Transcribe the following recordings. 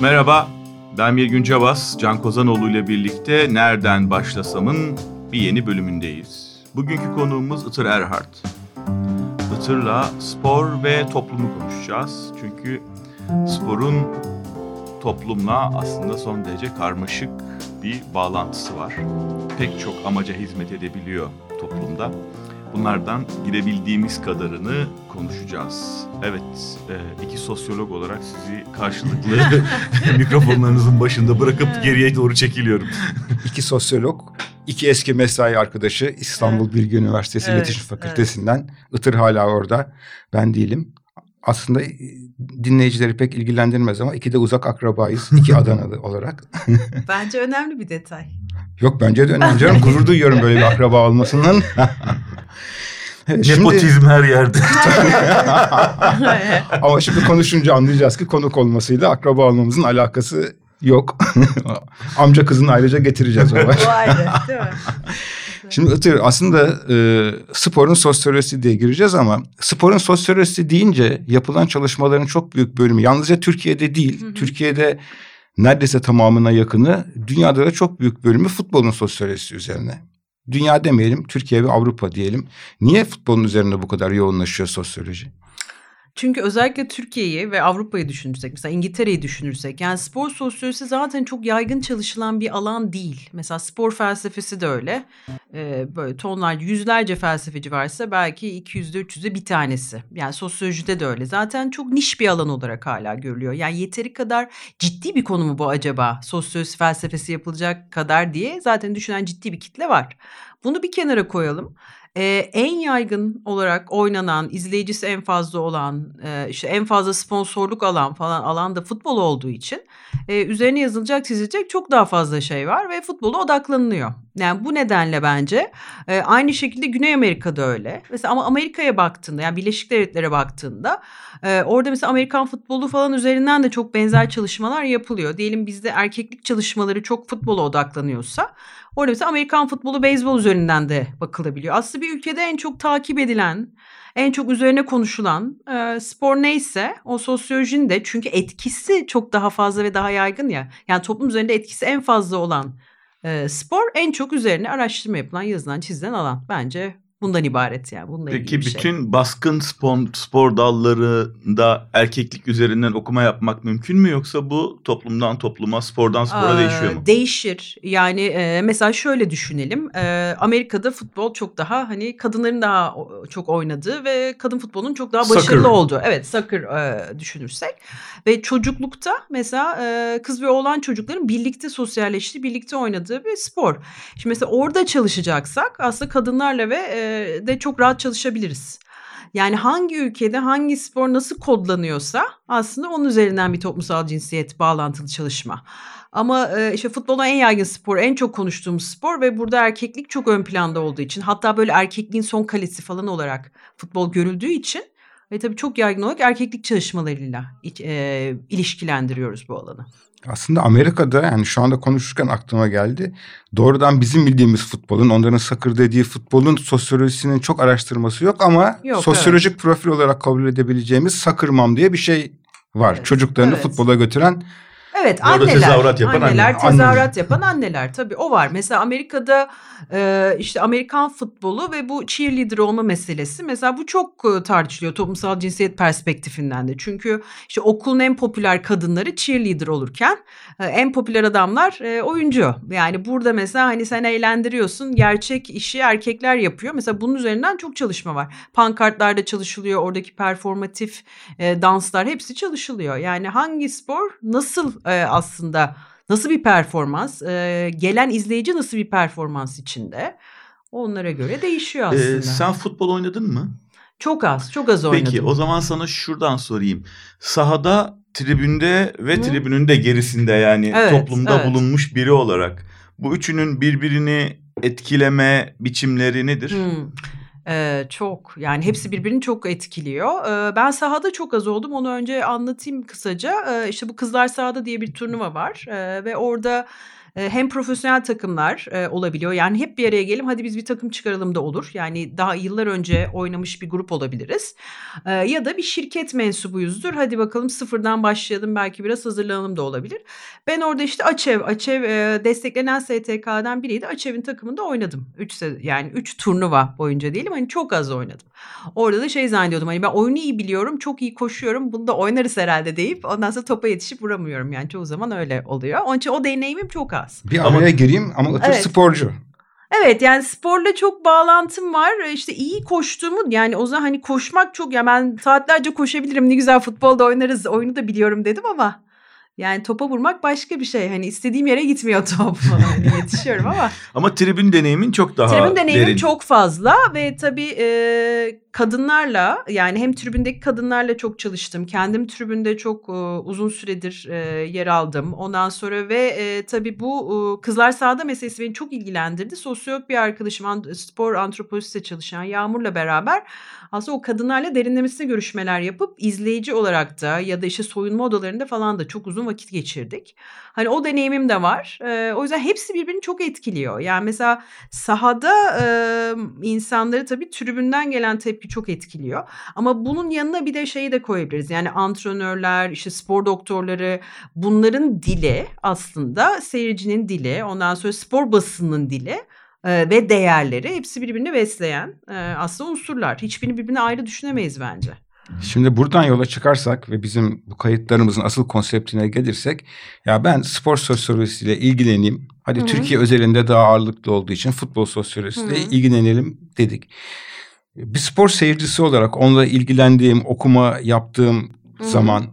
Merhaba, ben Mirgün Cavas, Can Kozanoğlu ile birlikte Nereden Başlasam'ın bir yeni bölümündeyiz. Bugünkü konuğumuz Itır Erhard. Itır'la spor ve toplumu konuşacağız. Çünkü sporun toplumla aslında son derece karmaşık bir bağlantısı var. Pek çok amaca hizmet edebiliyor toplumda. Bunlardan girebildiğimiz kadarını konuşacağız. Evet, e, iki sosyolog olarak sizi karşılıklı mikrofonlarınızın başında bırakıp geriye doğru çekiliyorum. İki sosyolog, iki eski mesai arkadaşı İstanbul evet. Bilgi Üniversitesi evet, İletişim Fakültesinden. Evet. Itır hala orada, ben değilim. Aslında e, dinleyicileri pek ilgilendirmez ama iki de uzak akrabayız, iki Adanalı olarak. Bence önemli bir detay. Yok bence de önemli canım. Gurur duyuyorum böyle bir akraba olmasının. Şimdi... Nepotizm her yerde. Ama şimdi konuşunca anlayacağız ki konuk olmasıyla akraba olmamızın alakası yok. Amca kızını ayrıca getireceğiz o ayrı değil mi? Şimdi Itır aslında e, sporun sosyolojisi diye gireceğiz ama sporun sosyolojisi deyince yapılan çalışmaların çok büyük bölümü yalnızca Türkiye'de değil. Hı hı. Türkiye'de neredeyse tamamına yakını dünyada da çok büyük bölümü futbolun sosyolojisi üzerine. Dünya demeyelim, Türkiye ve Avrupa diyelim. Niye futbolun üzerine bu kadar yoğunlaşıyor sosyoloji? Çünkü özellikle Türkiye'yi ve Avrupa'yı düşünürsek, mesela İngiltere'yi düşünürsek, yani spor sosyolojisi zaten çok yaygın çalışılan bir alan değil. Mesela spor felsefesi de öyle. Ee, böyle tonlarca, yüzlerce felsefeci varsa belki 200'de 300'de bir tanesi. Yani sosyolojide de öyle. Zaten çok niş bir alan olarak hala görülüyor. Yani yeteri kadar ciddi bir konu mu bu acaba? Sosyoloji felsefesi yapılacak kadar diye zaten düşünen ciddi bir kitle var. Bunu bir kenara koyalım. Ee, en yaygın olarak oynanan, izleyicisi en fazla olan, e, işte en fazla sponsorluk alan falan alanda futbol olduğu için e, üzerine yazılacak, çizilecek çok daha fazla şey var ve futbola odaklanılıyor. Yani bu nedenle bence e, aynı şekilde Güney Amerika'da öyle. Mesela ama Amerika'ya baktığında, yani Birleşik Devletlere baktığında e, orada mesela Amerikan futbolu falan üzerinden de çok benzer çalışmalar yapılıyor. Diyelim bizde erkeklik çalışmaları çok futbola odaklanıyorsa Orada mesela Amerikan futbolu beyzbol üzerinden de bakılabiliyor. Aslında bir ülkede en çok takip edilen, en çok üzerine konuşulan e, spor neyse o sosyolojinin de çünkü etkisi çok daha fazla ve daha yaygın ya. Yani toplum üzerinde etkisi en fazla olan e, spor en çok üzerine araştırma yapılan, yazılan, çizilen alan. Bence bundan ibaret yani. Bununla Peki bir şey. bütün baskın spor, spor dallarında erkeklik üzerinden okuma yapmak mümkün mü yoksa bu toplumdan topluma, spordan spora ee, değişiyor mu? Değişir. Yani e, mesela şöyle düşünelim. E, Amerika'da futbol çok daha hani kadınların daha çok oynadığı ve kadın futbolun çok daha başarılı soccer. olduğu. Evet, soccer e, düşünürsek. Ve çocuklukta mesela e, kız ve oğlan çocukların birlikte sosyalleştiği, birlikte oynadığı bir spor. Şimdi mesela orada çalışacaksak aslında kadınlarla ve e, de çok rahat çalışabiliriz. Yani hangi ülkede hangi spor nasıl kodlanıyorsa aslında onun üzerinden bir toplumsal cinsiyet bağlantılı çalışma. Ama işte futbolun en yaygın spor, en çok konuştuğumuz spor ve burada erkeklik çok ön planda olduğu için hatta böyle erkekliğin son kalesi falan olarak futbol görüldüğü için ve tabii çok yaygın olarak erkeklik çalışmalarıyla e, ilişkilendiriyoruz bu alanı. Aslında Amerika'da yani şu anda konuşurken aklıma geldi. Doğrudan bizim bildiğimiz futbolun, onların sakır dediği futbolun sosyolojisinin çok araştırması yok ama yok, sosyolojik evet. profil olarak kabul edebileceğimiz sakırmam diye bir şey var. Evet, Çocuklarını evet. futbola götüren Evet Orada anneler. tezahürat yapan anneler. Anne. tezahürat yapan anneler tabii o var. Mesela Amerika'da e, işte Amerikan futbolu ve bu cheerleader olma meselesi mesela bu çok e, tartışılıyor toplumsal cinsiyet perspektifinden de. Çünkü işte okulun en popüler kadınları cheerleader olurken e, en popüler adamlar e, oyuncu. Yani burada mesela hani sen eğlendiriyorsun gerçek işi erkekler yapıyor. Mesela bunun üzerinden çok çalışma var. Pankartlarda çalışılıyor oradaki performatif e, danslar hepsi çalışılıyor. Yani hangi spor nasıl e, aslında nasıl bir performans, e, gelen izleyici nasıl bir performans içinde onlara göre değişiyor aslında. Ee, sen futbol oynadın mı? Çok az, çok az oynadım. Peki o zaman sana şuradan sorayım. Sahada, tribünde ve Hı? tribünün de gerisinde yani evet, toplumda evet. bulunmuş biri olarak bu üçünün birbirini etkileme biçimleri nedir? Hmm. Ee, çok yani hepsi birbirini çok etkiliyor. Ee, ben sahada çok az oldum. Onu önce anlatayım kısaca. Ee, işte bu Kızlar Sahada diye bir turnuva var ee, ve orada hem profesyonel takımlar e, olabiliyor. Yani hep bir araya gelip hadi biz bir takım çıkaralım da olur. Yani daha yıllar önce oynamış bir grup olabiliriz. E, ya da bir şirket mensubuyuzdur. Hadi bakalım sıfırdan başlayalım belki biraz hazırlanalım da olabilir. Ben orada işte Açev, Açev e, desteklenen STK'dan biriydi. Açev'in takımında oynadım. Üç, yani üç turnuva boyunca değilim. Hani çok az oynadım. Orada da şey zannediyordum hani ben oyunu iyi biliyorum, çok iyi koşuyorum. Bunu da oynarız herhalde deyip ondan sonra topa yetişip vuramıyorum. Yani çoğu zaman öyle oluyor. Onun için o deneyimim çok az. Bir araya ama, gireyim ama Itır evet. sporcu. Evet yani sporla çok bağlantım var. İşte iyi koştuğumu yani o zaman hani koşmak çok ya ben saatlerce koşabilirim ne güzel futbolda oynarız oyunu da biliyorum dedim ama yani topa vurmak başka bir şey. Hani istediğim yere gitmiyor top. hani yetişiyorum ama. ama tribün deneyimin çok daha Tribün deneyimim derin. çok fazla ve tabii e, kadınlarla yani hem tribündeki kadınlarla çok çalıştım. Kendim tribünde çok e, uzun süredir e, yer aldım. Ondan sonra ve e, tabii bu e, kızlar sahada meselesi beni çok ilgilendirdi. Sosyolog bir arkadaşım spor antropolojisi çalışan Yağmur'la beraber aslında o kadınlarla derinlemesine görüşmeler yapıp izleyici olarak da ya da işte soyunma odalarında falan da çok uzun vakit geçirdik. Hani o deneyimim de var. E, o yüzden hepsi birbirini çok etkiliyor. Yani mesela sahada e, insanları tabii tribünden gelen tepki çok etkiliyor. Ama bunun yanına bir de şeyi de koyabiliriz. Yani antrenörler, işte spor doktorları bunların dili aslında seyircinin dili, ondan sonra spor basının dili e, ve değerleri hepsi birbirini besleyen e, aslında unsurlar. Hiçbirini birbirine ayrı düşünemeyiz bence. Şimdi buradan yola çıkarsak ve bizim bu kayıtlarımızın asıl konseptine gelirsek ya ben spor sosyolojisiyle ilgileneyim. Hadi Hı-hı. Türkiye özelinde daha ağırlıklı olduğu için futbol sosyolojisiyle Hı-hı. ilgilenelim dedik. Bir spor seyircisi olarak onunla ilgilendiğim, okuma yaptığım Hı-hı. zaman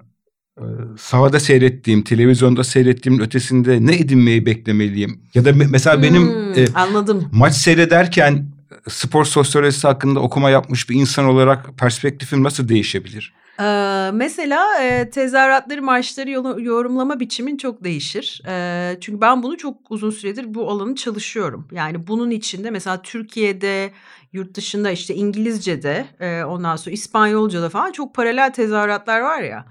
e, sahada seyrettiğim, televizyonda seyrettiğim ötesinde ne edinmeyi beklemeliyim? Ya da mesela benim hmm, e, anladım. maç seyrederken spor sosyolojisi hakkında okuma yapmış bir insan olarak perspektifim nasıl değişebilir? Ee, mesela e, tezahüratları, marşları yorumlama biçimin çok değişir. E, çünkü ben bunu çok uzun süredir bu alanı çalışıyorum. Yani bunun içinde mesela Türkiye'de, yurt dışında işte İngilizce'de, e, ondan sonra İspanyolca'da falan çok paralel tezahüratlar var ya.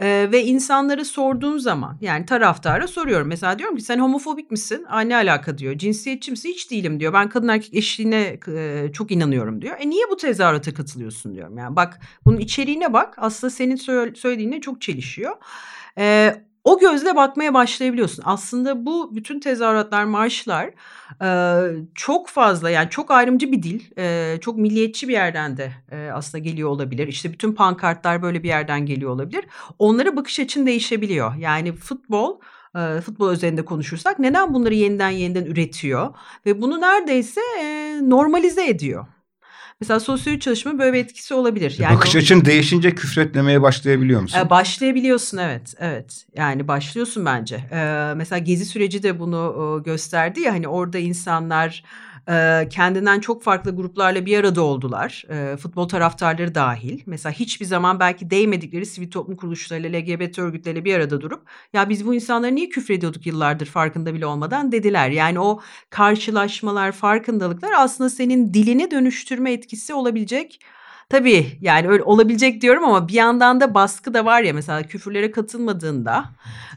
Ee, ve insanlara sorduğun zaman yani taraftara soruyorum. Mesela diyorum ki sen homofobik misin? Aa, ne alaka diyor. Cinsiyetçi misin? Hiç değilim diyor. Ben kadın erkek eşliğine e, çok inanıyorum diyor. E niye bu tezahürata katılıyorsun diyorum. Yani bak bunun içeriğine bak. Aslında senin söylediğine çok çelişiyor. E, o gözle bakmaya başlayabiliyorsun. Aslında bu bütün tezahüratlar, marşlar e, çok fazla yani çok ayrımcı bir dil, e, çok milliyetçi bir yerden de e, aslında geliyor olabilir. İşte bütün pankartlar böyle bir yerden geliyor olabilir. Onlara bakış açın değişebiliyor. Yani futbol e, futbol üzerinde konuşursak neden bunları yeniden yeniden üretiyor ve bunu neredeyse normalize ediyor. Mesela sosyoloji çalışma böyle bir etkisi olabilir. Yani Bakış o, açın değişince küfretlemeye başlayabiliyor musun? E, başlayabiliyorsun evet. Evet. Yani başlıyorsun bence. E, mesela gezi süreci de bunu e, gösterdi ya hani orada insanlar e, kendinden çok farklı gruplarla bir arada oldular. E, futbol taraftarları dahil. Mesela hiçbir zaman belki değmedikleri sivil toplum kuruluşlarıyla, LGBT örgütleriyle bir arada durup ya biz bu insanlara niye küfrediyorduk yıllardır farkında bile olmadan dediler. Yani o karşılaşmalar, farkındalıklar aslında senin dilini dönüştürme etkisi olabilecek Tabii yani öyle olabilecek diyorum ama bir yandan da baskı da var ya mesela küfürlere katılmadığında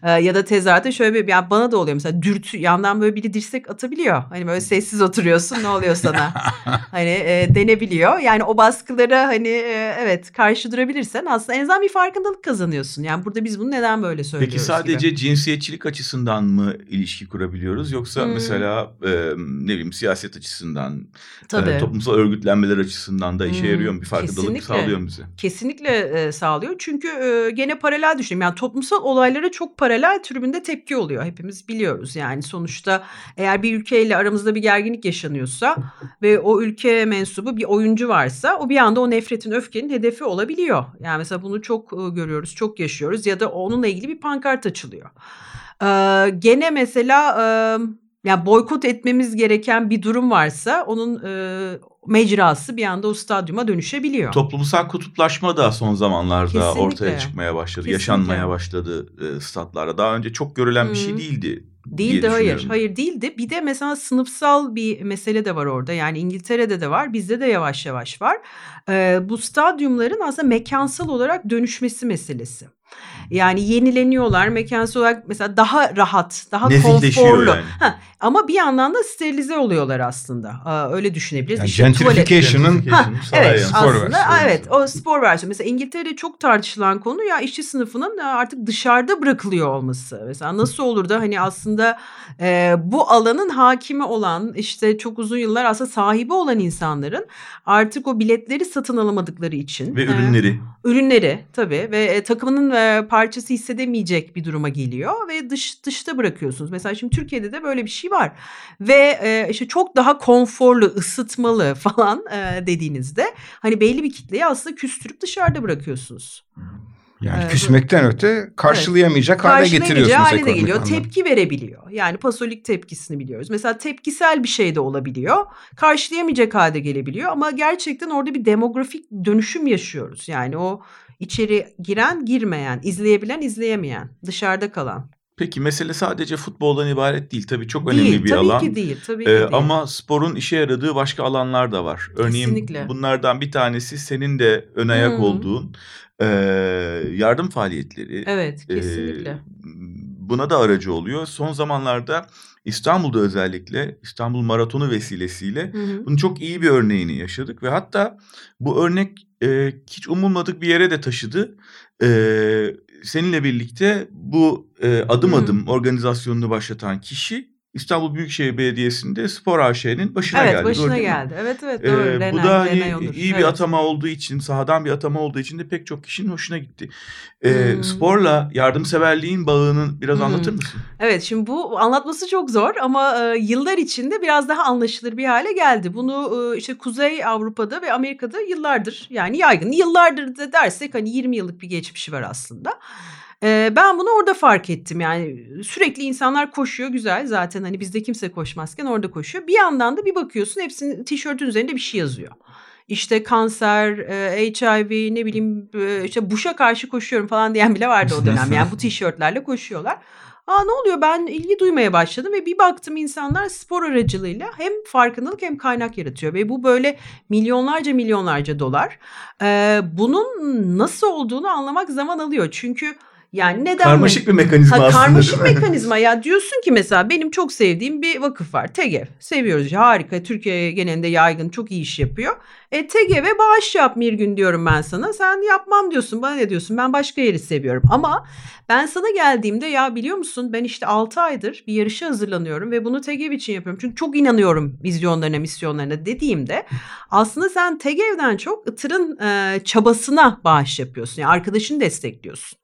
e, ya da tezahürate şöyle bir yani bana da oluyor mesela dürtü yandan böyle biri dirsek atabiliyor. Hani böyle sessiz oturuyorsun ne oluyor sana? hani e, denebiliyor. Yani o baskılara hani e, evet karşı durabilirsen aslında en azından bir farkındalık kazanıyorsun. Yani burada biz bunu neden böyle söylüyoruz Peki sadece gibi. cinsiyetçilik açısından mı ilişki kurabiliyoruz yoksa hmm. mesela e, ne bileyim siyaset açısından, E, toplumsal örgütlenmeler açısından da işe hmm. yarıyor mu bir farkındalık Kesinlikle. sağlıyor bize? Kesinlikle e, sağlıyor. Çünkü e, gene paralel düşünüyorum. Yani toplumsal olaylara çok paralel tribünde tepki oluyor. Hepimiz biliyoruz yani sonuçta eğer bir ülkeyle aramızda bir gerginlik yaşanıyorsa ve o ülke mensubu bir oyuncu varsa o bir anda o nefretin, öfkenin hedefi olabiliyor. Yani mesela bunu çok e, görüyoruz, çok yaşıyoruz ya da onunla ilgili bir pankart açılıyor. Ee, gene mesela e, yani boykot etmemiz gereken bir durum varsa onun e, mecrası bir anda o stadyuma dönüşebiliyor. Toplumsal kutuplaşma da son zamanlarda Kesinlikle. ortaya çıkmaya başladı. Kesinlikle. Yaşanmaya başladı e, statlarda. Daha önce çok görülen hmm. bir şey değildi. Değildi hayır. Hayır değildi. Bir de mesela sınıfsal bir mesele de var orada. Yani İngiltere'de de var. Bizde de yavaş yavaş var. Ee, bu stadyumların aslında mekansal olarak dönüşmesi meselesi. Yani yenileniyorlar mekansal olarak mesela daha rahat, daha konforlu. Yani. Ha, ama bir yandan da sterilize oluyorlar aslında. Aa, öyle düşünebiliriz. Yani işte gentrification'ın evet aslında evet o spor versiyonu. Mesela İngiltere'de çok tartışılan konu ya işçi sınıfının artık dışarıda bırakılıyor olması. Mesela nasıl olur da hani aslında e, bu alanın hakimi olan işte çok uzun yıllar aslında sahibi olan insanların artık o biletleri satın alamadıkları için. Ve ürünleri. E, ürünleri tabii ve e, takımının e, parçası hissedemeyecek bir duruma geliyor ve dış dışta bırakıyorsunuz. Mesela şimdi Türkiye'de de böyle bir şey var ve e, işte çok daha konforlu, ısıtmalı falan e, dediğinizde hani belli bir kitleyi aslında küstürüp dışarıda bırakıyorsunuz. Yani ee, küsmekten öte karşılayamayacak evet. hale getiriyorsunuz hale de geliyor. Anlamda. Tepki verebiliyor. Yani pasolik tepkisini biliyoruz. Mesela tepkisel bir şey de olabiliyor. Karşılayamayacak halde gelebiliyor ama gerçekten orada bir demografik dönüşüm yaşıyoruz. Yani o içeri giren girmeyen, izleyebilen izleyemeyen, dışarıda kalan. Peki mesele sadece futboldan ibaret değil. Tabii çok değil, önemli bir tabii alan. Tabii ki değil. Tabii ki ee, değil. Ama sporun işe yaradığı başka alanlar da var. Örneğin Kesinlikle. bunlardan bir tanesi senin de ön ayak hmm. olduğun e, yardım faaliyetleri. Evet kesinlikle. E, buna da aracı oluyor. Son zamanlarda İstanbul'da özellikle İstanbul Maratonu vesilesiyle hı hı. bunun çok iyi bir örneğini yaşadık ve hatta bu örnek e, hiç umulmadık bir yere de taşıdı. E, seninle birlikte bu e, adım hı. adım organizasyonunu başlatan kişi İstanbul Büyükşehir Belediyesi'nde Spor AŞ'nin başına evet, geldi. Evet başına geldi. Evet evet doğru. Ee, Renay, bu da Renay iyi, iyi bir evet. atama olduğu için, sahadan bir atama olduğu için de pek çok kişinin hoşuna gitti. Ee, hmm. Sporla yardımseverliğin bağını biraz hmm. anlatır mısın? Evet şimdi bu anlatması çok zor ama e, yıllar içinde biraz daha anlaşılır bir hale geldi. Bunu e, işte Kuzey Avrupa'da ve Amerika'da yıllardır yani yaygın yıllardır da dersek hani 20 yıllık bir geçmişi var aslında. Eee, ben bunu orada fark ettim. Yani sürekli insanlar koşuyor güzel zaten hani bizde kimse koşmazken orada koşuyor. Bir yandan da bir bakıyorsun hepsinin tişörtün üzerinde bir şey yazıyor. İşte kanser, eee, HIV ne bileyim, eee, işte Bush'a karşı koşuyorum falan diyen bile vardı o dönem. Yani bu tişörtlerle koşuyorlar. A, ne oluyor? Ben ilgi duymaya başladım ve bir baktım insanlar spor aracılığıyla hem farkındalık hem kaynak yaratıyor ve bu böyle milyonlarca milyonlarca dolar. Eee, bunun nasıl olduğunu anlamak zaman alıyor. Çünkü yani neden karmaşık mi? bir mekanizma ha, aslında. Karmaşık mekanizma ya diyorsun ki mesela benim çok sevdiğim bir vakıf var. TEGEV. Seviyoruz. Harika. Türkiye genelinde yaygın çok iyi iş yapıyor. E TEGEV'e bağış yap Mirgün diyorum ben sana. Sen yapmam diyorsun. Bana ne diyorsun? Ben başka yeri seviyorum. Ama ben sana geldiğimde ya biliyor musun ben işte 6 aydır bir yarışa hazırlanıyorum ve bunu TEGEV için yapıyorum. Çünkü çok inanıyorum vizyonlarına, misyonlarına dediğimde aslında sen TEGEV'den çok Itır'ın e, çabasına bağış yapıyorsun. Yani arkadaşını destekliyorsun.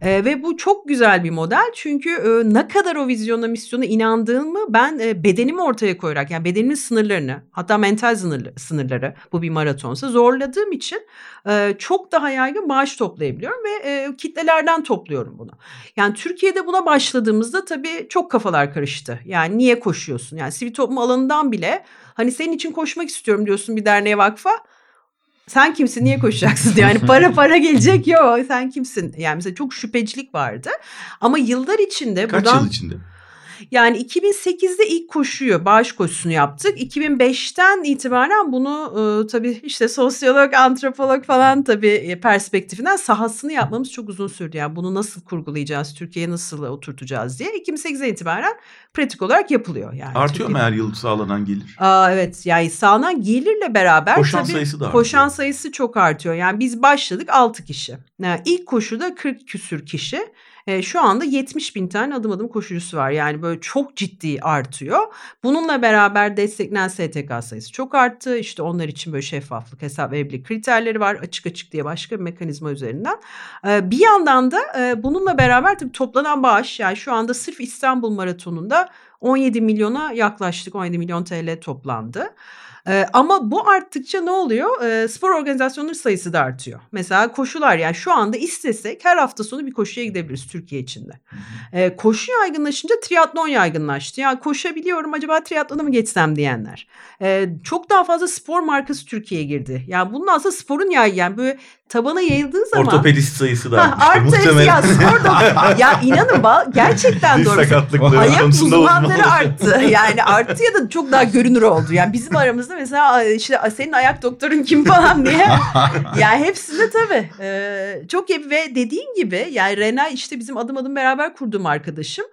E, ve bu çok güzel bir model çünkü e, ne kadar o vizyona misyona inandığımı ben e, bedenimi ortaya koyarak yani bedenimin sınırlarını hatta mental sınırları, sınırları bu bir maratonsa zorladığım için e, çok daha yaygın bağış toplayabiliyorum ve e, kitlelerden topluyorum bunu. Yani Türkiye'de buna başladığımızda tabii çok kafalar karıştı. Yani niye koşuyorsun? Yani sivil toplum alanından bile hani senin için koşmak istiyorum diyorsun bir derneğe vakfa sen kimsin niye koşacaksın yani para para gelecek yok sen kimsin? Yani mesela çok şüphecilik vardı. Ama yıllar içinde kaç buradan, yıl içinde yani 2008'de ilk koşuyu, bağış koşusunu yaptık. 2005'ten itibaren bunu e, tabii işte sosyolog, antropolog falan tabii e, perspektifinden sahasını yapmamız çok uzun sürdü. Yani bunu nasıl kurgulayacağız, Türkiye'ye nasıl oturtacağız diye 2008'den itibaren pratik olarak yapılıyor. Yani Artıyor mu her yıl sağlanan gelir? Aa, evet yani sağlanan gelirle beraber koşan tabii, sayısı da artıyor. Koşan sayısı çok artıyor. Yani biz başladık 6 kişi. Yani ilk koşuda 40 küsür kişi. E, şu anda 70 bin tane adım adım koşucusu var. Yani böyle çok ciddi artıyor. Bununla beraber desteklenen STK sayısı çok arttı. İşte onlar için böyle şeffaflık, hesap verebilirlik kriterleri var. Açık açık diye başka bir mekanizma üzerinden. Bir yandan da bununla beraber tabii toplanan bağış yani şu anda sırf İstanbul Maratonu'nda 17 milyona yaklaştık. 17 milyon TL toplandı. Ee, ama bu arttıkça ne oluyor? Ee, spor organizasyonları sayısı da artıyor. Mesela koşular yani şu anda istesek her hafta sonu bir koşuya gidebiliriz Türkiye içinde. Ee, koşu yaygınlaşınca triatlon yaygınlaştı. Ya koşabiliyorum acaba triatlona mı geçsem diyenler. Ee, çok daha fazla spor markası Türkiye'ye girdi. Yani bunun aslında sporun yaygın yani böyle tabana yayıldığı zaman. Ortopedist sayısı da artmıştır muhtemelen. Ya, spor ya inanın gerçekten doğru. Ayak uzmanları arttı. Yani arttı ya da çok daha görünür oldu. Yani bizim aramızda mesela işte senin ayak doktorun kim falan diye. yani hepsinde tabii. Ee, çok iyi ve dediğin gibi yani Rena işte bizim adım adım beraber kurduğum arkadaşım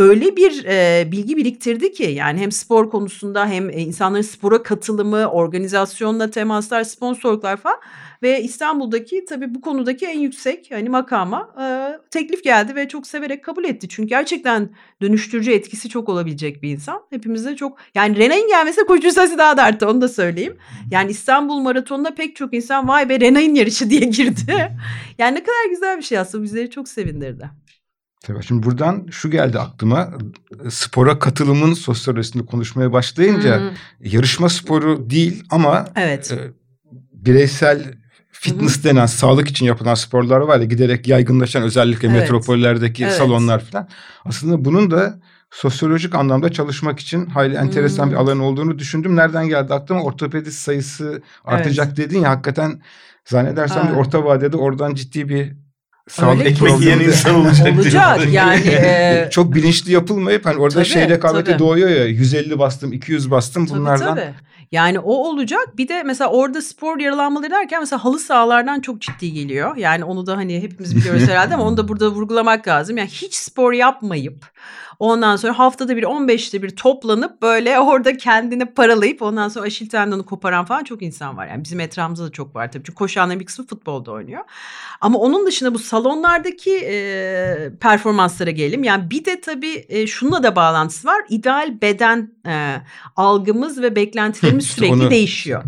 öyle bir e, bilgi biriktirdi ki yani hem spor konusunda hem insanların spora katılımı, organizasyonla temaslar, sponsorluklar falan ve İstanbul'daki tabii bu konudaki en yüksek hani makama e, teklif geldi ve çok severek kabul etti. Çünkü gerçekten dönüştürücü etkisi çok olabilecek bir insan. Hepimizde çok yani Renay'ın gelmesi koşu sayısı daha da arttı onu da söyleyeyim. Yani İstanbul Maratonu'nda pek çok insan vay be Renay'ın yarışı diye girdi. yani ne kadar güzel bir şey aslında bizleri çok sevindirdi. Tabii şimdi buradan şu geldi aklıma. Spora katılımın sosyolojisini konuşmaya başlayınca hmm. yarışma sporu değil ama evet. e, bireysel fitness Hı-hı. denen sağlık için yapılan sporlar var ya giderek yaygınlaşan özellikle evet. metropollerdeki evet. salonlar falan. Aslında bunun da sosyolojik anlamda çalışmak için hayli enteresan hmm. bir alan olduğunu düşündüm. Nereden geldi aklıma? Ortopedist sayısı artacak evet. dedin ya hakikaten zannedersem evet. orta vadede oradan ciddi bir Sağlık ekmek yiyen insan olacak. olacak yani. E... Çok bilinçli yapılmayıp hani orada tabii, şey rekabeti tabii. doğuyor ya 150 bastım 200 bastım bunlardan. Tabii, tabii. Yani o olacak. Bir de mesela orada spor yaralanmaları derken mesela halı sahalardan çok ciddi geliyor. Yani onu da hani hepimiz biliyoruz herhalde ama onu da burada vurgulamak lazım. Yani hiç spor yapmayıp Ondan sonra haftada bir 15'te bir toplanıp böyle orada kendini paralayıp ondan sonra aşil tendonu koparan falan çok insan var. Yani bizim etrafımızda da çok var tabii. Çünkü koşanların bir kısmı futbolda oynuyor. Ama onun dışında bu salonlardaki e, performanslara gelelim. Yani bir de tabii e, şununla da bağlantısı var. İdeal beden e, algımız ve beklentilerimiz sürekli onu... değişiyor.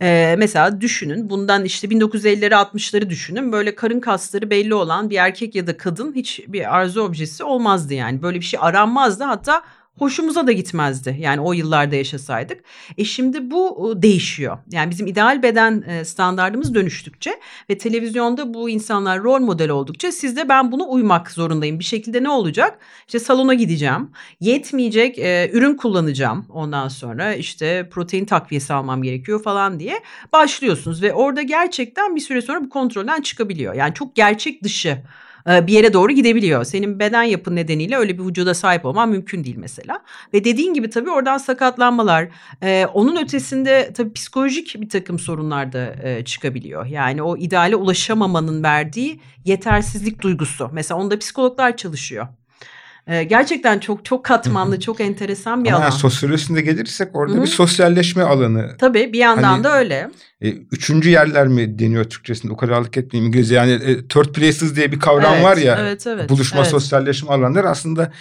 E, mesela düşünün bundan işte 1950'leri 60'ları düşünün. Böyle karın kasları belli olan bir erkek ya da kadın hiç bir arzu objesi olmazdı yani. Böyle bir şey aranmazdı. Hatta hoşumuza da gitmezdi. Yani o yıllarda yaşasaydık. E şimdi bu değişiyor. Yani bizim ideal beden e, standartımız dönüştükçe ve televizyonda bu insanlar rol model oldukça sizde ben bunu uymak zorundayım. Bir şekilde ne olacak? İşte salona gideceğim. Yetmeyecek e, ürün kullanacağım. Ondan sonra işte protein takviyesi almam gerekiyor falan diye başlıyorsunuz ve orada gerçekten bir süre sonra bu kontrolden çıkabiliyor. Yani çok gerçek dışı e, bir yere doğru gidebiliyor. Senin beden yapın nedeniyle öyle bir vücuda sahip olman mümkün değil mesela. Ve dediğin gibi tabii oradan sakatlanmalar, e, onun ötesinde tabii psikolojik bir takım sorunlar da e, çıkabiliyor. Yani o ideale ulaşamamanın verdiği yetersizlik duygusu. Mesela onda psikologlar çalışıyor. Ee, gerçekten çok çok katmanlı, çok enteresan bir Ama alan. Yani sosyolojisinde gelirsek orada Hı-hı. bir sosyalleşme alanı. Tabii bir yandan hani, da öyle. E, üçüncü yerler mi deniyor Türkçesinde? O kadar etmeyeyim İngilizce. Yani e, third places diye bir kavram evet, var ya. Evet, evet. Buluşma, evet. sosyalleşme alanları aslında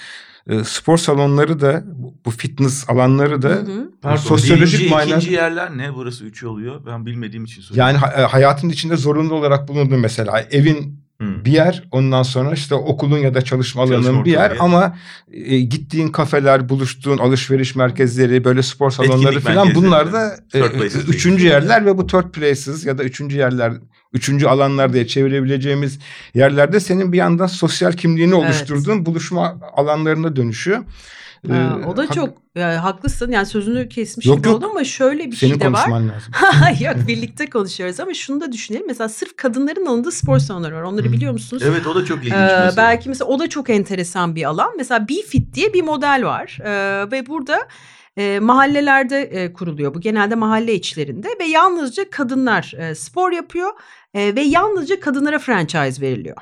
e, spor salonları da bu fitness alanları da hı Pardon, sosyolojik birinci, manada. ikinci yerler ne? Burası üç oluyor. Ben bilmediğim için soruyorum. Yani e, hayatın içinde zorunlu olarak bulunduğun mesela evin Hmm. Bir yer ondan sonra işte okulun ya da çalışma alanının bir yer yer. ama e, gittiğin kafeler, buluştuğun alışveriş merkezleri, böyle spor salonları falan bunlar da e, üçüncü yerler ve bu third places ya da üçüncü yerler, üçüncü alanlar diye çevirebileceğimiz yerlerde senin bir yandan sosyal kimliğini oluşturduğun evet. buluşma alanlarına dönüşüyor. Ha, ee, o da çok yani haklısın yani sözünü kesmiş yok, gibi yok. oldum ama şöyle bir Senin şey de var. Senin lazım. yok birlikte konuşuyoruz ama şunu da düşünelim. Mesela sırf kadınların alındığı spor salonları var. Onları biliyor musunuz? Evet o da çok ilginç ee, mesela. Belki mesela o da çok enteresan bir alan. Mesela B-Fit diye bir model var ee, ve burada e, mahallelerde e, kuruluyor bu genelde mahalle içlerinde ve yalnızca kadınlar e, spor yapıyor e, ve yalnızca kadınlara franchise veriliyor.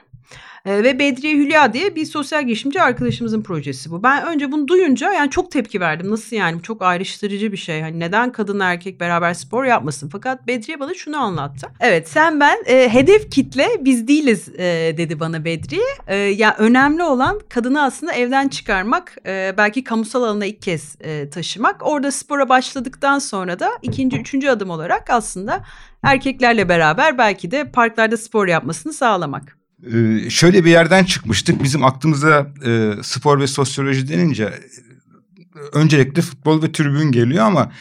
E, ve Bedriye Hülya diye bir sosyal girişimci arkadaşımızın projesi bu. Ben önce bunu duyunca yani çok tepki verdim. Nasıl yani çok ayrıştırıcı bir şey. Hani neden kadın erkek beraber spor yapmasın? Fakat Bedriye bana şunu anlattı. Evet sen ben e, hedef kitle biz değiliz e, dedi bana Bedriye. E, ya önemli olan kadını aslında evden çıkarmak, e, belki kamusal alana ilk kez e, taşımak. Orada spora başladıktan sonra da ikinci, üçüncü adım olarak aslında erkeklerle beraber belki de parklarda spor yapmasını sağlamak. Ee, şöyle bir yerden çıkmıştık. Bizim aklımıza e, spor ve sosyoloji denince e, öncelikle futbol ve tribün geliyor ama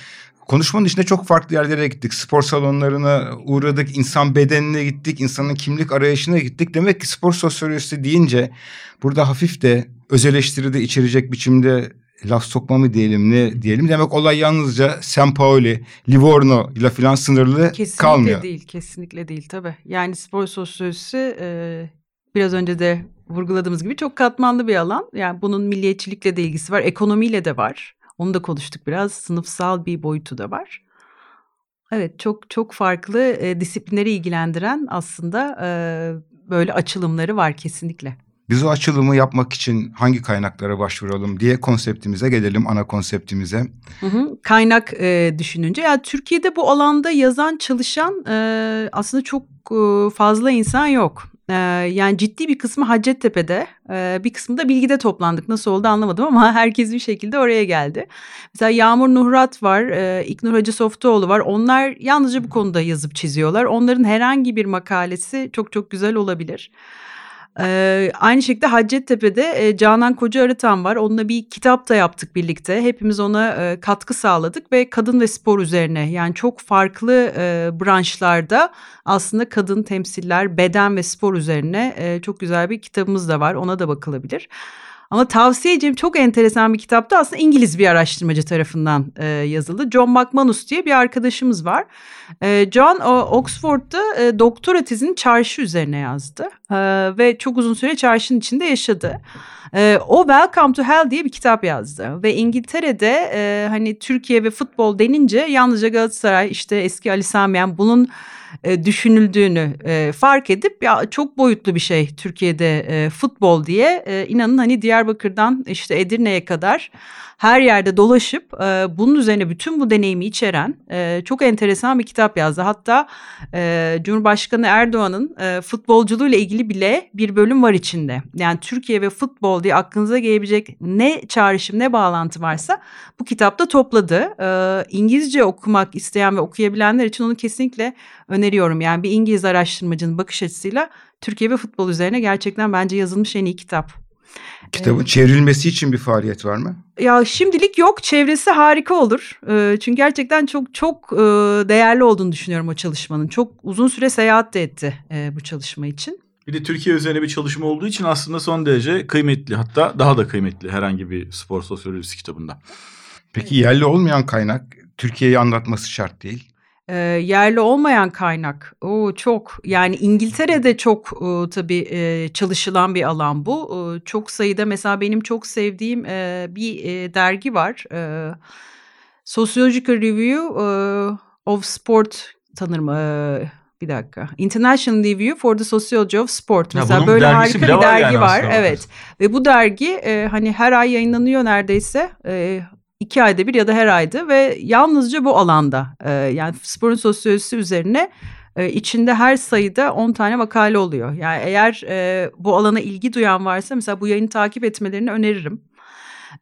konuşmanın içinde çok farklı yerlere gittik. Spor salonlarına uğradık, insan bedenine gittik, insanın kimlik arayışına gittik. Demek ki spor sosyolojisi deyince burada hafif de öz eleştiri de içerecek biçimde laf sokma mı diyelim ne diyelim. Demek olay yalnızca San Paoli, Livorno ile falan sınırlı kesinlikle kalmıyor. Kesinlikle değil, kesinlikle değil tabii. Yani spor sosyolojisi e, biraz önce de vurguladığımız gibi çok katmanlı bir alan. Yani bunun milliyetçilikle de ilgisi var, ekonomiyle de var. Onu da konuştuk biraz. Sınıfsal bir boyutu da var. Evet çok çok farklı e, disiplinleri ilgilendiren aslında e, böyle açılımları var kesinlikle. Biz o açılımı yapmak için hangi kaynaklara başvuralım diye konseptimize gelelim, ana konseptimize. Hı hı. Kaynak e, düşününce, yani Türkiye'de bu alanda yazan, çalışan e, aslında çok e, fazla insan yok. E, yani ciddi bir kısmı Hacettepe'de, e, bir kısmı da Bilgi'de toplandık. Nasıl oldu anlamadım ama herkes bir şekilde oraya geldi. Mesela Yağmur Nuhrat var, e, İknur Hacı Softoğlu var. Onlar yalnızca bu konuda yazıp çiziyorlar. Onların herhangi bir makalesi çok çok güzel olabilir. Ee, aynı şekilde Hacettepe'de e, Canan Koca Arıtan var. Onunla bir kitap da yaptık birlikte. Hepimiz ona e, katkı sağladık ve kadın ve spor üzerine yani çok farklı e, branşlarda aslında kadın temsiller, beden ve spor üzerine e, çok güzel bir kitabımız da var. Ona da bakılabilir. Ama tavsiye edeceğim çok enteresan bir kitaptı. Aslında İngiliz bir araştırmacı tarafından e, yazıldı. John McManus diye bir arkadaşımız var. E, John o, Oxford'da e, doktora tezini çarşı üzerine yazdı. E, ve çok uzun süre çarşının içinde yaşadı. E, o Welcome to Hell diye bir kitap yazdı. Ve İngiltere'de e, hani Türkiye ve futbol denince yalnızca Galatasaray işte eski Ali Samiyen bunun e, düşünüldüğünü fark edip ya çok boyutlu bir şey Türkiye'de futbol diye inanın hani Diyarbakır'dan işte Edirne'ye kadar her yerde dolaşıp bunun üzerine bütün bu deneyimi içeren çok enteresan bir kitap yazdı. Hatta Cumhurbaşkanı Erdoğan'ın e, futbolculuğuyla ilgili bile bir bölüm var içinde. Yani Türkiye ve futbol diye aklınıza gelebilecek ne çağrışım ne bağlantı varsa bu kitapta topladı. İngilizce okumak isteyen ve okuyabilenler için onu kesinlikle öneriyorum. Yani bir İngiliz araştırmacının bakış açısıyla Türkiye ve futbol üzerine gerçekten bence yazılmış en iyi kitap. Kitabın ee, çevrilmesi için bir faaliyet var mı? Ya şimdilik yok. Çevresi harika olur. Ee, çünkü gerçekten çok çok e, değerli olduğunu düşünüyorum o çalışmanın. Çok uzun süre seyahat de etti e, bu çalışma için. Bir de Türkiye üzerine bir çalışma olduğu için aslında son derece kıymetli. Hatta daha da kıymetli herhangi bir spor sosyolojisi kitabında. Peki yerli olmayan kaynak Türkiye'yi anlatması şart değil e, yerli olmayan kaynak o çok yani İngiltere'de çok e, tabii e, çalışılan bir alan bu e, çok sayıda mesela benim çok sevdiğim e, bir e, dergi var e, Sociological Review e, of Sport tanırım e, bir dakika. International Review for the Sociology of Sport. Mesela böyle harika bir dergi yani var. Evet. Ve bu dergi e, hani her ay yayınlanıyor neredeyse. E, iki ayda bir ya da her ayda ve yalnızca bu alanda e, yani sporun sosyolojisi üzerine e, içinde her sayıda 10 tane makale oluyor. Yani eğer e, bu alana ilgi duyan varsa mesela bu yayını takip etmelerini öneririm.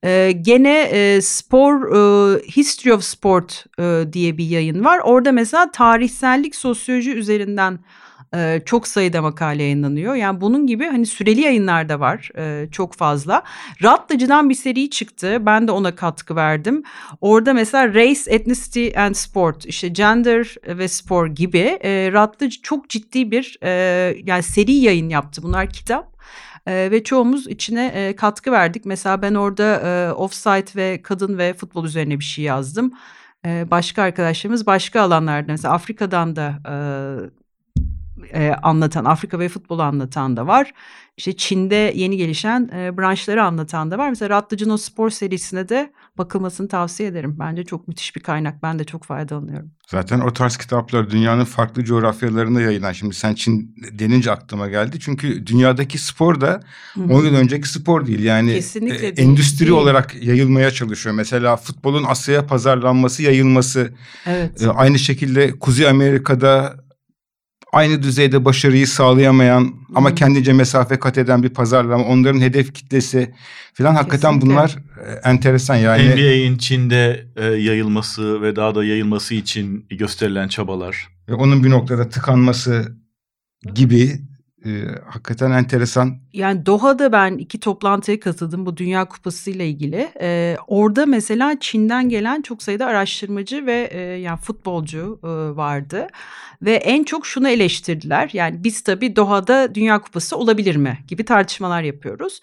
E, gene e, spor e, History of Sport e, diye bir yayın var. Orada mesela tarihsellik sosyoloji üzerinden e, çok sayıda makale yayınlanıyor. Yani bunun gibi hani süreli yayınlar da var e, çok fazla. Rattlıcı'dan bir seri çıktı. Ben de ona katkı verdim. Orada mesela Race, Ethnicity and Sport işte gender ve spor gibi e, Rattlıcı çok ciddi bir e, yani seri yayın yaptı. Bunlar kitap. Ee, ve çoğumuz içine e, katkı verdik. Mesela ben orada e, offside ve kadın ve futbol üzerine bir şey yazdım. E, başka arkadaşlarımız başka alanlarda mesela Afrika'dan da e, e, anlatan, Afrika ve futbolu anlatan da var. İşte Çin'de yeni gelişen e, branşları anlatan da var. Mesela Ratlıcın o spor serisine de bakılmasını tavsiye ederim. Bence çok müthiş bir kaynak. Ben de çok faydalanıyorum. Zaten o tarz kitaplar dünyanın farklı coğrafyalarında yayılan. Şimdi sen Çin denince aklıma geldi. Çünkü dünyadaki spor da 10 yıl önceki spor değil. Yani Kesinlikle e, değil, endüstri değil. olarak yayılmaya çalışıyor. Mesela futbolun Asya'ya pazarlanması, yayılması. Evet. E, aynı şekilde Kuzey Amerika'da aynı düzeyde başarıyı sağlayamayan ama kendince mesafe kat eden bir pazarlama, onların hedef kitlesi falan hakikaten bunlar e, enteresan yani. NBA'in Çin'de e, yayılması ve daha da yayılması için gösterilen çabalar. Ve onun bir noktada tıkanması gibi e, hakikaten enteresan. Yani Doha'da ben iki toplantıya katıldım bu Dünya Kupası ile ilgili. E, orada mesela Çin'den gelen çok sayıda araştırmacı ve e, yani futbolcu e, vardı. Ve en çok şunu eleştirdiler. Yani biz tabii Doha'da Dünya Kupası olabilir mi gibi tartışmalar yapıyoruz.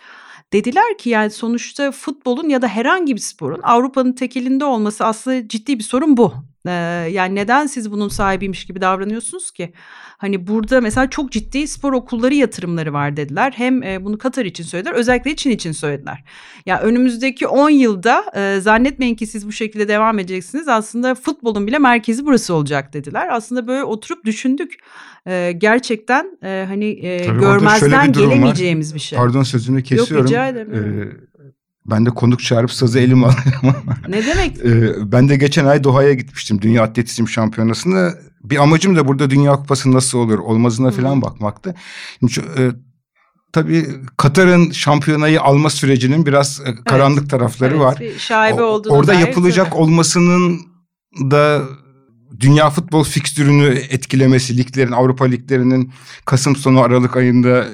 Dediler ki yani sonuçta futbolun ya da herhangi bir sporun Avrupa'nın tekelinde olması aslında ciddi bir sorun bu. Ee, yani neden siz bunun sahibiymiş gibi davranıyorsunuz ki? Hani burada mesela çok ciddi spor okulları yatırımları var dediler. Hem e, bunu Katar için söylediler. Özellikle Çin için söylediler. Ya önümüzdeki 10 yılda e, zannetmeyin ki siz bu şekilde devam edeceksiniz. Aslında futbolun bile merkezi burası olacak dediler. Aslında böyle oturup düşündük. E, gerçekten e, hani e, görmezden bir gelemeyeceğimiz var. bir şey. Pardon sözünü kesiyorum. Yok rica ederim. Ee, ben de konuk çağırıp sazı elim alıyorum. ne demek? Ee, ben de geçen ay Doha'ya gitmiştim Dünya Atletizm Şampiyonası'nda. Bir amacım da burada Dünya Kupası nasıl olur olmazına falan bakmaktı. Şimdi, e, tabii Katar'ın şampiyonayı alma sürecinin biraz e, karanlık evet, tarafları evet, var. Bir şaibe o, Orada yapılacak tabii. olmasının da dünya futbol fikstürünü etkilemesi, liglerin, Avrupa liglerinin Kasım sonu Aralık ayında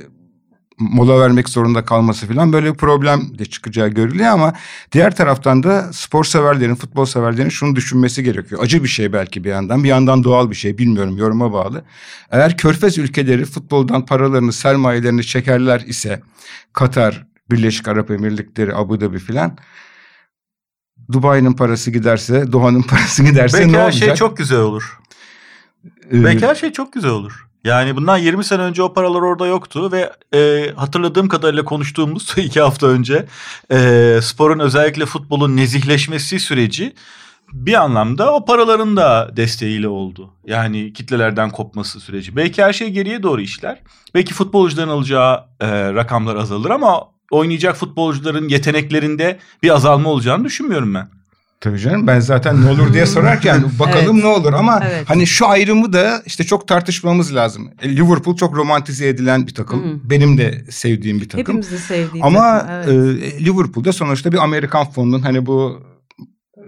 mola vermek zorunda kalması falan böyle bir problem de çıkacağı görülüyor ama diğer taraftan da spor severlerin, futbol severlerin şunu düşünmesi gerekiyor. Acı bir şey belki bir yandan, bir yandan doğal bir şey bilmiyorum yoruma bağlı. Eğer körfez ülkeleri futboldan paralarını, sermayelerini çekerler ise Katar, Birleşik Arap Emirlikleri, Abu Dhabi filan Dubai'nin parası giderse, Doha'nın parası giderse Belki ne olacak? Belki her şey çok güzel olur. Ee, Belki her şey çok güzel olur. Yani bundan 20 sene önce o paralar orada yoktu ve e, hatırladığım kadarıyla konuştuğumuz iki hafta önce e, sporun özellikle futbolun nezihleşmesi süreci bir anlamda o paraların da desteğiyle oldu. Yani kitlelerden kopması süreci. Belki her şey geriye doğru işler. Belki futbolcuların alacağı e, rakamlar azalır ama oynayacak futbolcuların yeteneklerinde bir azalma olacağını düşünmüyorum ben. Tabii canım ben zaten ne olur diye sorarken bakalım evet. ne olur ama evet. hani şu ayrımı da işte çok tartışmamız lazım. E, Liverpool çok romantize edilen bir takım. Hı. Benim de sevdiğim bir takım. Hepimizin sevdiği Ama takım. Evet. e, Liverpool'da sonuçta bir Amerikan fonunun hani bu e,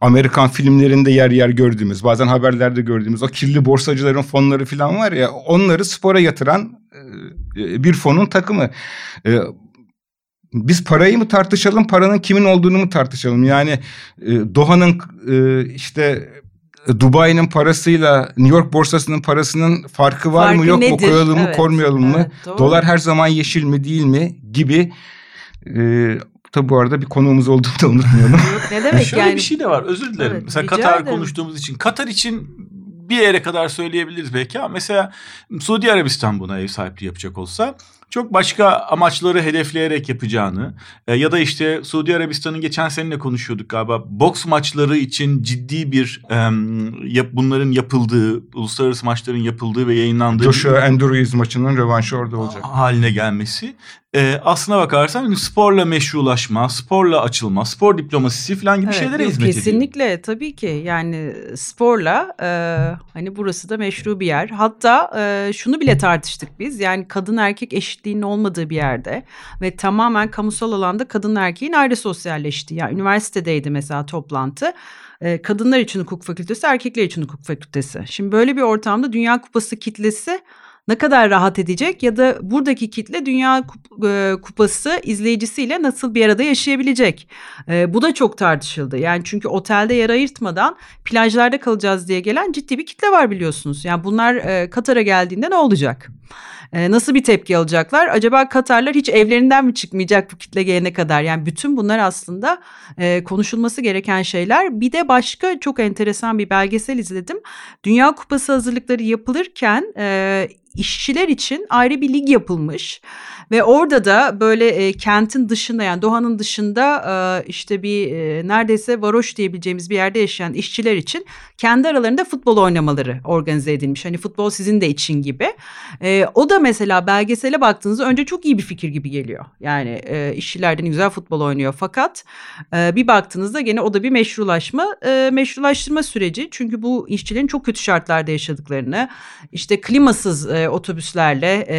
Amerikan filmlerinde yer yer gördüğümüz, bazen haberlerde gördüğümüz o kirli borsacıların fonları falan var ya, onları spora yatıran e, bir fonun takımı. Biz parayı mı tartışalım, paranın kimin olduğunu mu tartışalım? Yani e, Doha'nın e, işte Dubai'nin parasıyla New York borsasının parasının farkı var farkı mı yok nedir? mu koyalım evet. mı koymayalım mı? Evet, Dolar her zaman yeşil mi değil mi gibi. E, tabi bu arada bir konuğumuz olduğunu da unutmayalım. ne demek Şöyle yani? bir şey de var özür dilerim. Evet, Mesela Katar ederim. konuştuğumuz için. Katar için bir yere kadar söyleyebiliriz belki ama mesela Suudi Arabistan buna ev sahipliği yapacak olsa çok başka amaçları hedefleyerek yapacağını e, ya da işte Suudi Arabistan'ın geçen seninle konuşuyorduk galiba boks maçları için ciddi bir e, yap, bunların yapıldığı uluslararası maçların yapıldığı ve yayınlandığı Joshua Andrews maçının rövanşı orada olacak. haline gelmesi e, aslına bakarsan sporla meşrulaşma, sporla açılma, spor diplomasisi falan gibi evet, şeylere yok, hizmet kesinlikle, ediyor. Kesinlikle tabii ki yani sporla e, hani burası da meşru bir yer. Hatta e, şunu bile tartıştık biz yani kadın erkek eşitliğinin olmadığı bir yerde ve tamamen kamusal alanda kadın erkeğin ayrı sosyalleştiği. Yani üniversitedeydi mesela toplantı kadınlar için hukuk fakültesi, erkekler için hukuk fakültesi. Şimdi böyle bir ortamda Dünya Kupası kitlesi ne kadar rahat edecek ya da buradaki kitle Dünya e, Kupası izleyicisiyle nasıl bir arada yaşayabilecek? E, bu da çok tartışıldı. Yani çünkü otelde yer ayırtmadan plajlarda kalacağız diye gelen ciddi bir kitle var biliyorsunuz. Yani bunlar e, Katar'a geldiğinde ne olacak? E, nasıl bir tepki alacaklar? Acaba Katarlar hiç evlerinden mi çıkmayacak bu kitle gelene kadar? Yani bütün bunlar aslında e, konuşulması gereken şeyler. Bir de başka çok enteresan bir belgesel izledim. Dünya Kupası hazırlıkları yapılırken e, işçiler için ayrı bir lig yapılmış. Ve orada da böyle e, kentin dışında yani Doha'nın dışında e, işte bir e, neredeyse varoş diyebileceğimiz bir yerde yaşayan işçiler için kendi aralarında futbol oynamaları organize edilmiş. Hani futbol sizin de için gibi. E, o da mesela belgesele baktığınızda önce çok iyi bir fikir gibi geliyor. Yani e, işçilerden güzel futbol oynuyor. Fakat e, bir baktığınızda gene o da bir meşrulaşma, e, meşrulaştırma süreci. Çünkü bu işçilerin çok kötü şartlarda yaşadıklarını, işte klimasız e, otobüslerle e,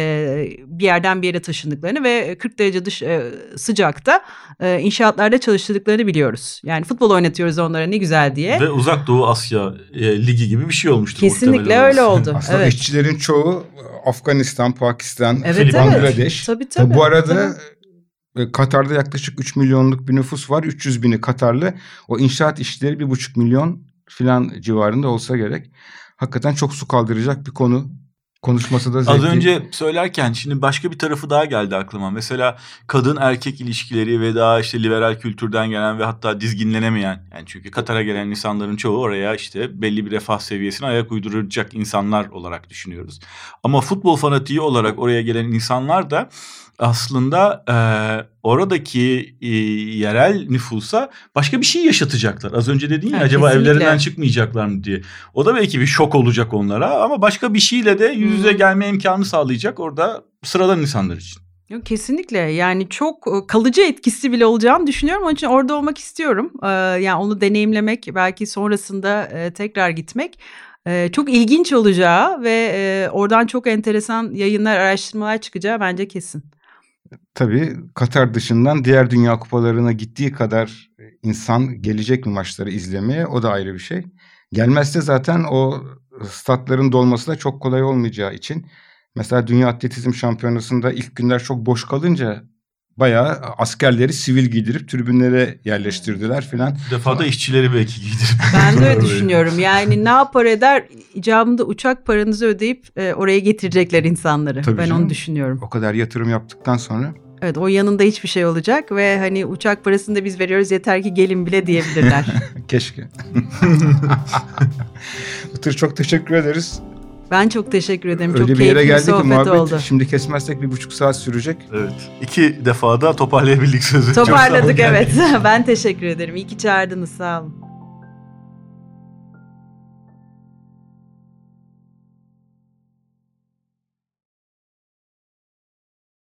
bir yerden bir yere taşındıklarını ve 40 derece dış e, sıcakta e, inşaatlarda çalıştırdıklarını biliyoruz. Yani futbol oynatıyoruz onlara ne güzel diye. Ve Uzak Doğu Asya e, ligi gibi bir şey olmuştu. Kesinlikle öyle oldu. Aslında evet. işçilerin çoğu Afganistan, Pakistan, evet, Bangladeş. Evet. Tabii, tabii, Bu arada tabii. E, Katar'da yaklaşık 3 milyonluk bir nüfus var. 300 bini Katarlı. O inşaat işleri 1,5 milyon filan civarında olsa gerek. Hakikaten çok su kaldıracak bir konu konuşması da zevkli. Az önce söylerken şimdi başka bir tarafı daha geldi aklıma. Mesela kadın erkek ilişkileri ve daha işte liberal kültürden gelen ve hatta dizginlenemeyen yani çünkü Katar'a gelen insanların çoğu oraya işte belli bir refah seviyesine ayak uyduracak insanlar olarak düşünüyoruz. Ama futbol fanatiği olarak oraya gelen insanlar da aslında e, oradaki e, yerel nüfusa başka bir şey yaşatacaklar. Az önce dedin ya Ha, acaba kesinlikle. evlerinden çıkmayacaklar mı diye. O da belki bir şok olacak onlara ama başka bir şeyle de yüz yüze Hmm. gelme imkanı sağlayacak orada sıradan insanlar için. Yok, kesinlikle yani çok kalıcı etkisi bile olacağını düşünüyorum. Onun için orada olmak istiyorum. Ee, yani onu deneyimlemek belki sonrasında e, tekrar gitmek e, çok ilginç olacağı ve e, oradan çok enteresan yayınlar, araştırmalar çıkacağı bence kesin. Tabii Katar dışından diğer dünya kupalarına gittiği kadar insan gelecek mi maçları izlemeye o da ayrı bir şey. Gelmezse zaten o statların dolması da çok kolay olmayacağı için mesela Dünya Atletizm Şampiyonası'nda ilk günler çok boş kalınca bayağı askerleri sivil giydirip tribünlere yerleştirdiler filan. Bu defa da işçileri belki giydirip. Ben de öyle düşünüyorum. Yani ne yapar eder icabında uçak paranızı ödeyip e, oraya getirecekler insanları. Tabii ben canım. onu düşünüyorum. O kadar yatırım yaptıktan sonra Evet o yanında hiçbir şey olacak ve hani uçak parasını da biz veriyoruz yeter ki gelin bile diyebilirler. keşke. Itır çok teşekkür ederiz. Ben çok teşekkür ederim. Öyle çok bir yere keyifli bir geldik ki sohbet muhabbet oldu. şimdi kesmezsek bir buçuk saat sürecek. Evet. İki defa da toparlayabildik sözü. Toparladık evet. ben teşekkür ederim. İyi ki çağırdınız sağ olun.